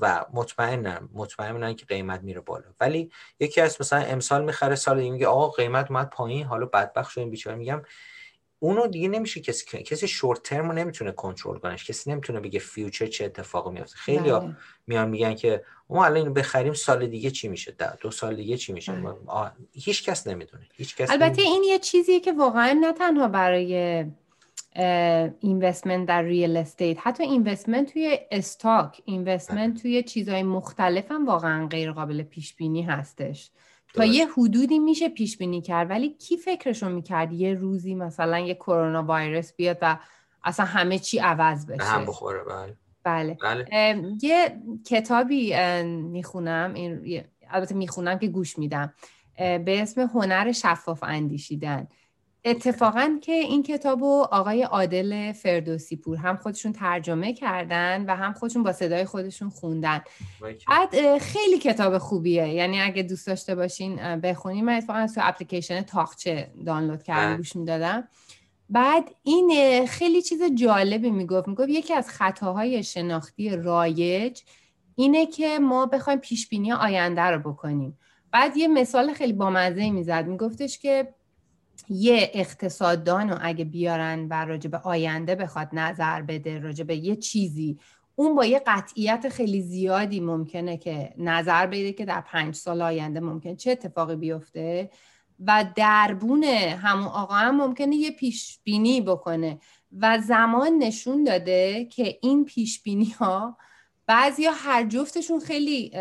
و مطمئنم مطمئنم که قیمت میره بالا. ولی یکی از مثلا امسال می‌خره سال دیگه میگه آقا قیمت اومد پایین حالا بدبخت شدیم بیچاره. میگم اونو دیگه نمیشه کسی کسی short term رو نمی‌تونه کنترل کنتش. کسی نمی‌تونه بگه future چه اتفاقی میفته. خیلی ها بله. میان میگن که ما الان اینو بخریم سال دیگه چی میشه؟ دو سال دیگه چی میشه؟ بله. هیچ کس نمی‌دونه. هیچ کس البته این یه چیزیه که واقعا نه تنها برای investment در real estate حتی investment توی stock investment توی چیزهای مختلف هم واقعا غیر قابل پیش بینی هستش. تا یه حدودی میشه پیش بینی کرد ولی کی فکرشو می‌کرد یه روزی مثلا یه کرونا ویروس بیاد و اصلا همه چی عوض بشه؟ هم بخوره بله. بله, بله. یه کتابی می‌خونم این البته می‌خونم که گوش میدم. به اسم هنر شفاف اندیشیدن. اتفاقا که این کتاب آقای عادل فردوسی پور هم خودشون ترجمه کردن و هم خودشون با صدای خودشون خوندن. بعد خیلی کتاب خوبیه. یعنی اگه دوست داشته باشین بخونین. من اتفاقا تو اپلیکیشن تاخچه دانلود کردم بله. گوش می‌دادم. بعد این خیلی چیز جالبی می‌گفت. می‌گفت یکی از خطاهای شناختی رایج اینه که ما بخوایم پیش بینی آینده رو بکنیم. بعد یه مثال خیلی بامزه می‌زد. میگفتش که یه اقتصاددان رو اگه بیارن و راجع به آینده بخواد نظر بده راجع به یه چیزی اون با یه قطعیت خیلی زیادی ممکنه که نظر بده که در پنج سال آینده ممکن چه اتفاقی بیفته و دربون همون آقا هم ممکنه یه پیش بینی بکنه و زمان نشون داده که این پیش بینی ها بعضی هر جفتشون خیلی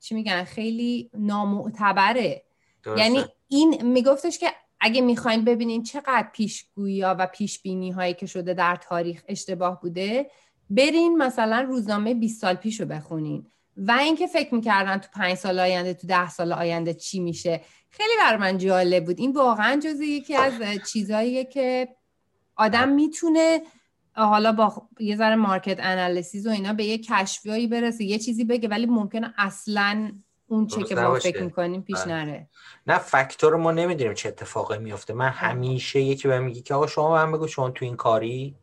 چی میگن خیلی نامعتبره. یعنی این میگفتش که اگه می‌خواین ببینین چقدر پیشگویی و پیش بینی هایی که شده در تاریخ اشتباه بوده برین مثلا روزنامه 20 سال پیش رو بخونین. و اینکه فکر می‌کردن تو پنج سال آینده تو ده سال آینده چی میشه. خیلی بر من جالب بود. این واقعا جزء یکی از چیزاییه که آدم می‌تونه حالا با یه ذره مارکت انالیسیز و اینا به یه کشفیایی برسه یه چیزی بگه ولی ممکنه اصلا اون چه که ما فکر می‌کنیم پیش بله. نره. نه فاکتور ما نمی‌دونیم چه اتفاقی میفته من همیشه یکی به میگی که آقا شما من بگو شما تو این کاری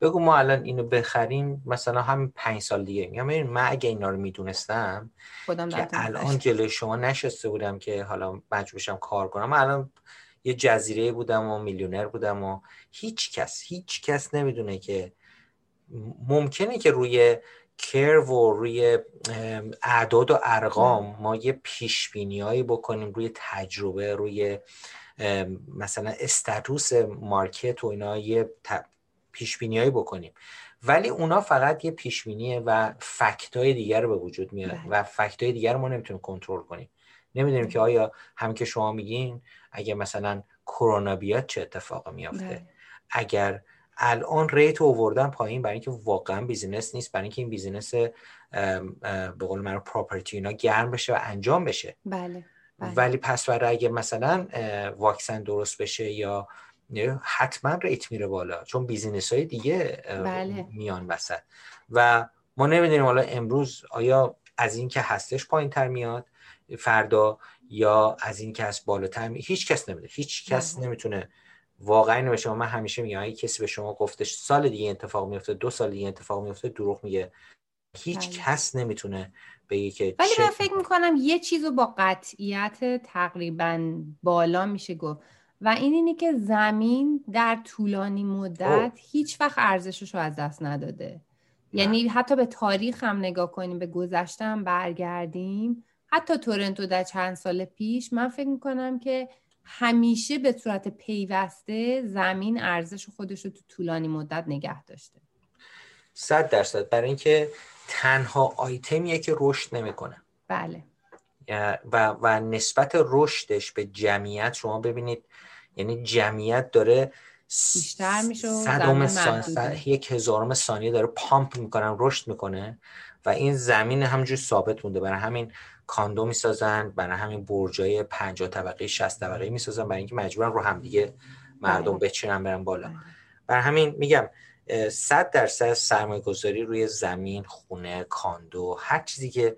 بگو ما الان اینو بخریم مثلا همین پنج سال دیگه میگم. من اگه اینا رو می‌دونستم که الان جلوی شما نشسته بودم که حالا مجبور بشم کار کنم. من الان یه جزیره بودم و میلیونر بودم و هیچ کس هیچ کس نمی‌دونه که ممکنه که روی کرو و روی اعداد و ارقام ما یه پیش هایی بکنیم روی تجربه روی مثلا status market و اینا یه پیش هایی بکنیم ولی اونا فقط یه پیش و fact های دیگر رو به وجود میاد بله. و fact های دیگر ما نمی‌تونیم کنترل کنیم نمی‌دونیم که آیا هم که شما میگین اگه مثلا کرونا بیاد چه اتفاقی میافته بله. اگر الان rate اووردن پایین برای اینکه واقعا business نیست برای اینکه این business به قول من property اینا گرم بشه و انجام بشه بله. بله. ولی پس برای اگه مثلا واکسن درست بشه یا حتما rate میره بالا چون business های دیگه بله. میان وسط و ما نمی‌دونیم حالا امروز آیا از این که هستش پایین تر میاد فردا یا از این که از بالاتر می... هیچ کس نمی‌دونه هیچ کس بله. نمی‌تونه واقعا اینو به شما من همیشه میگم اگه کسی به شما گفتش سال دیگه اتفاق میفته دو سال دیگه اتفاق میفته دروغ میگه. هیچ بله. کس نمی‌تونه بگه که ولی من فکر می‌کنم یه چیزو با قطعیت تقریبا بالا میشه گفت. و این اینه که زمین در طولانی مدت هیچ وقت ارزشش رو از دست نداده. یعنی حتی به تاریخ هم نگاه کنیم به گذشته هم برگردیم. حتی تورنتو در چند سال پیش من فکر می‌کنم که همیشه به صورت پیوسته زمین ارزش خودش رو تو طولانی مدت نگه داشته. صد درصد. برای اینکه تنها آیتمیه که رشد نمی‌کنه. بله. و, و نسبت رشدش به جمعیت شما ببینید یعنی جمعیت داره بیشتر میشه یک هزارم ثانیه داره پامپ می‌کنن رشد می‌کنه و این زمین همجور ثابت مونده. برای همین کاندو می‌سازن برای همین برجای 50 طبقه 60 طبقه می‌سازن برای اینکه مجبورن رو همدیگه مردم بله. بچینن برن بالا بله. برای همین میگم 100 درصد سرمایه گذاری روی زمین خونه condo هر چیزی که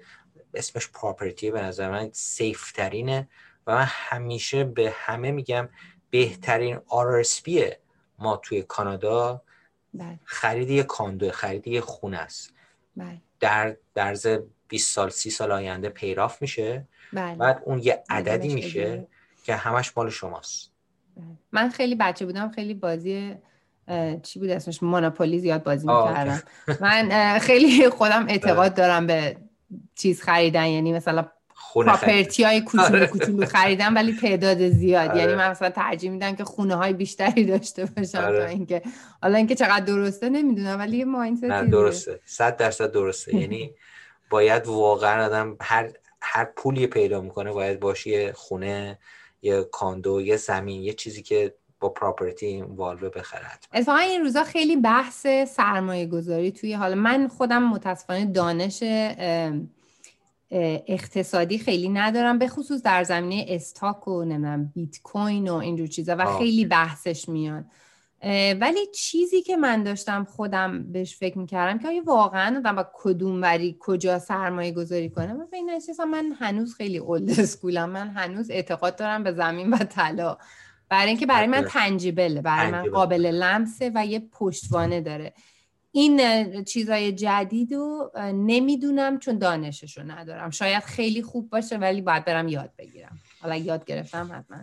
اسمش property به نظر من safe ترینه و من همیشه به همه میگم بهترین RSP ما توی کانادا بله. خرید یه condo خرید یه خونه است در عرض 20 سال 30 سال آینده پیراف میشه بله. بعد اون یه عددی انجامش میشه. که همش مال شماست من خیلی بچه بودم خیلی بازی چی بود اسمش مونوپولی زیاد بازی می‌کردم <laughs> من خیلی خودم اعتقاد دارم به چیز خریدن یعنی مثلا. پراپرتی های کوچولو آره. کوچولو خریدن ولی تعداد زیاد آره. یعنی من مثلا ترجیح میدم که خونه های بیشتری داشته باشم آره. تا اینکه حالا اینکه چقدر درسته نمی‌دونم ولی یه مایندستی نه درسته صد درصد درسته یعنی <laughs> باید واقعا آدم هر هر پولی پیدا می‌کنه باید باشه یه خونه یه کاندو یه زمین یه چیزی که با پراپرتی والوه بخره اتفاقا این روزا خیلی بحث سرمایه گذاری توی حالا من خودم متاسفانه دانش اقتصادی خیلی ندارم به خصوص در زمینه استاک و نمی‌دونم بیت کوین و اینجور چیزا و. خیلی بحثش میاد ولی چیزی که من داشتم خودم بهش فکر می‌کردم که آیا واقعا آدم با کدوم وری کجا سرمایه گذاری به این نتیجه من هنوز خیلی اولد اسکولم من هنوز اعتقاد دارم به زمین و طلا. برای اینکه برای من. تنجیبله برای من. قابل لمسه و یه پشتوانه داره. این چیزای جدید رو نمی‌دونم چون دانشش رو ندارم. شاید خیلی خوب باشه ولی باید برم یاد بگیرم. حالا یاد گرفتم حتما.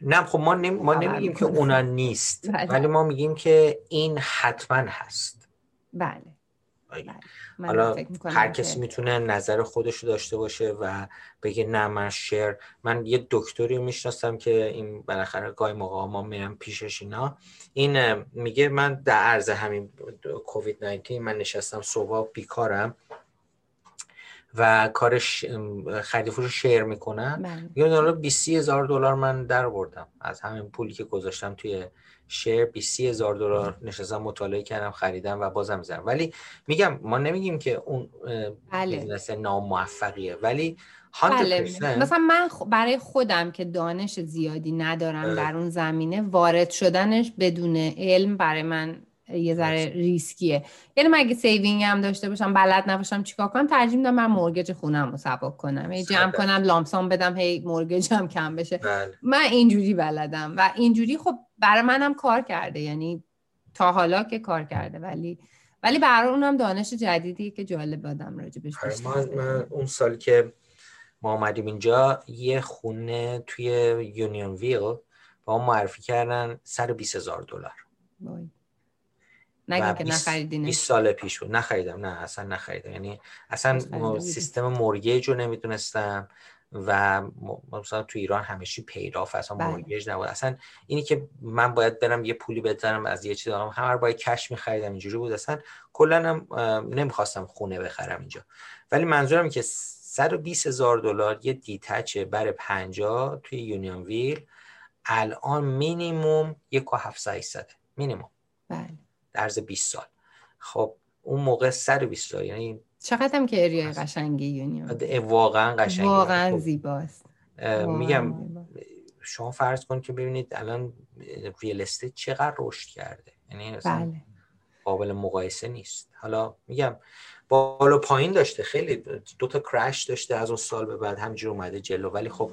نه خب ما, نمی... ما نمیگیم که. اونا نیست. بله. ولی ما میگیم که این حتما هست. بله. بله. من حالا هر کسی می‌تونه نظر خودش رو داشته باشه و بگه نه من شیر من یه دکتری رو می‌شناسم که این بالاخره گاهی موقع ما میرم پیشش اینا. این میگه من در عرض همین کووید 19 من نشستم صبح بیکارم. و کارش خرید و فروش share می‌کنم بله. یه حالا 20 هزار دلار من در بردم از همین پولی که گذاشتم توی share 20 هزار دلار نشستم مطالعه کردم خریدم و بازم می‌زنم ولی میگم ما نمیگیم که اون بله. business ناموفقیه ولی 100% بله مثلا من خ- برای خودم که دانش زیادی ندارم بله. در اون زمینه وارد شدنش بدون علم برای من یه ذره. ریسکیه. یعنی من اگه saving هم داشته باشم بلد نباشم چیکار کنم ترجیح میدم من mortgage خونم رو سبک کنم. هی جمع کنم lump sum بدم هی مورگجم کم بشه. بله. من اینجوری بلدم. و اینجوری خب برای منم کار کرده. یعنی تا حالا که کار کرده. ولی ولی برای اونم دانش جدیدی که جالب آدم راجبش آره، بدونه. من اون سال که ما آمدیم اینجا یه خونه توی یونیون ویل با ما معرفی کردن سر 20 هزار دلار. نگیم که 20 نخریدینش. 20 سال پیش بود. نخریدم. نه اصلا نخریدم. یعنی اصلا. سیستم مورگیج رو نمی‌دونستم و مثلا تو ایران همیشه پیراف اصلا بله. مورگیج نبود. اصلا اینی که من باید برم یه پولی بذارم از یه چیز دارم. همه رو باید cash میخریدم. اینجوری بود. اصلا کلا هم نمی‌خواستم خونه بخرم اینجا. ولی منظورم که 120 هزار دلار یه detached بر 50 توی یونیون ویل الان مینیموم یک و 700 مینیموم. بله. عرض 20 سال. خب اون موقع 120 سال یعنی چقدر هم که area ی قشنگی یونیون؟ واقعا قشنگه واقعا خب، زیباست. میگم. شما فرض کن که ببینید الان real estate چقدر رشد کرده. یعنی اصلا بله. قابل مقایسه نیست. حالا میگم بالا پایین داشته خیلی دو تا crash داشته از اون سال به بعد همینجور اومده جلو. ولی خب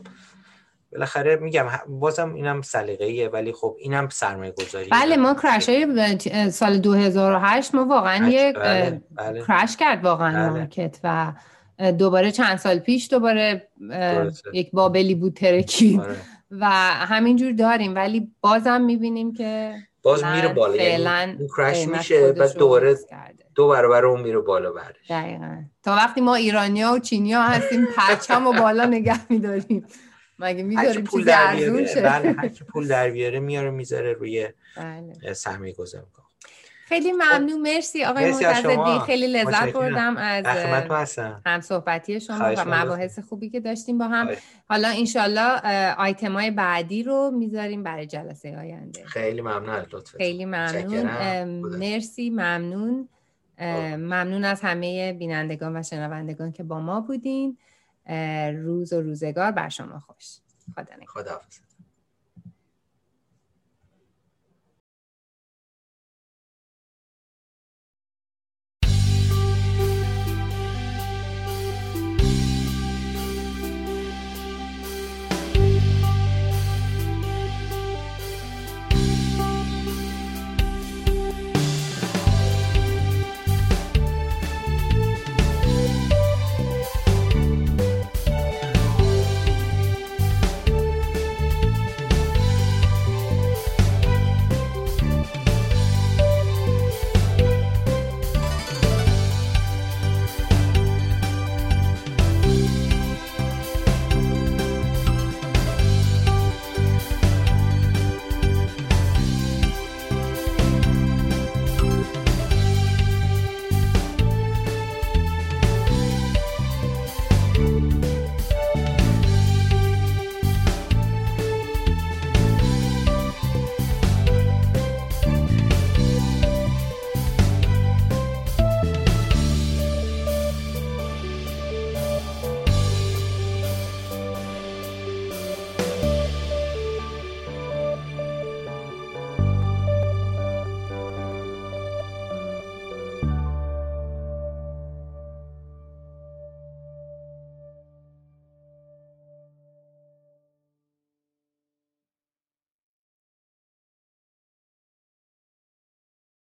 بالاخره میگم بازم اینم سلیقه‌ایه ولی خب اینم سرمایه گذاری بله ما crash های سال 2008 ما واقعا بله، یک بله، بله. crash کرد واقعا بله. market و دوباره چند سال پیش دوباره. یک بابلی بود ترکید آره. <laughs> و همینجور داریم ولی بازم می‌بینیم که باز میره بالا یعنی فعلاً کرش میشه بعد دوباره. دو برابر اون میره بالا بعدش دقیقا تا وقتی ما ایرانیا و چینیا هستیم پرچم و بالا نگه میداریم مگه میداریم پول در بیاره بله هر کی پول در <laughs> بیاره میاره می‌ذاره روی بله. سرمایه گذاری می‌کنه خیلی ممنون مرسی آقای شما. خیلی لذت. بردم از هم صحبتی شما و. مباحث خوبی که داشتیم با هم. حالا انشالله آیتم های بعدی رو می‌ذاریم برای جلسه آینده خیلی ممنون لطفتون خیلی ممنون. مرسی ممنون قربان. ممنون از همه بینندگان و شنوندگان که با ما بودین روز و روزگار بر شما خوش خدا نگهدار.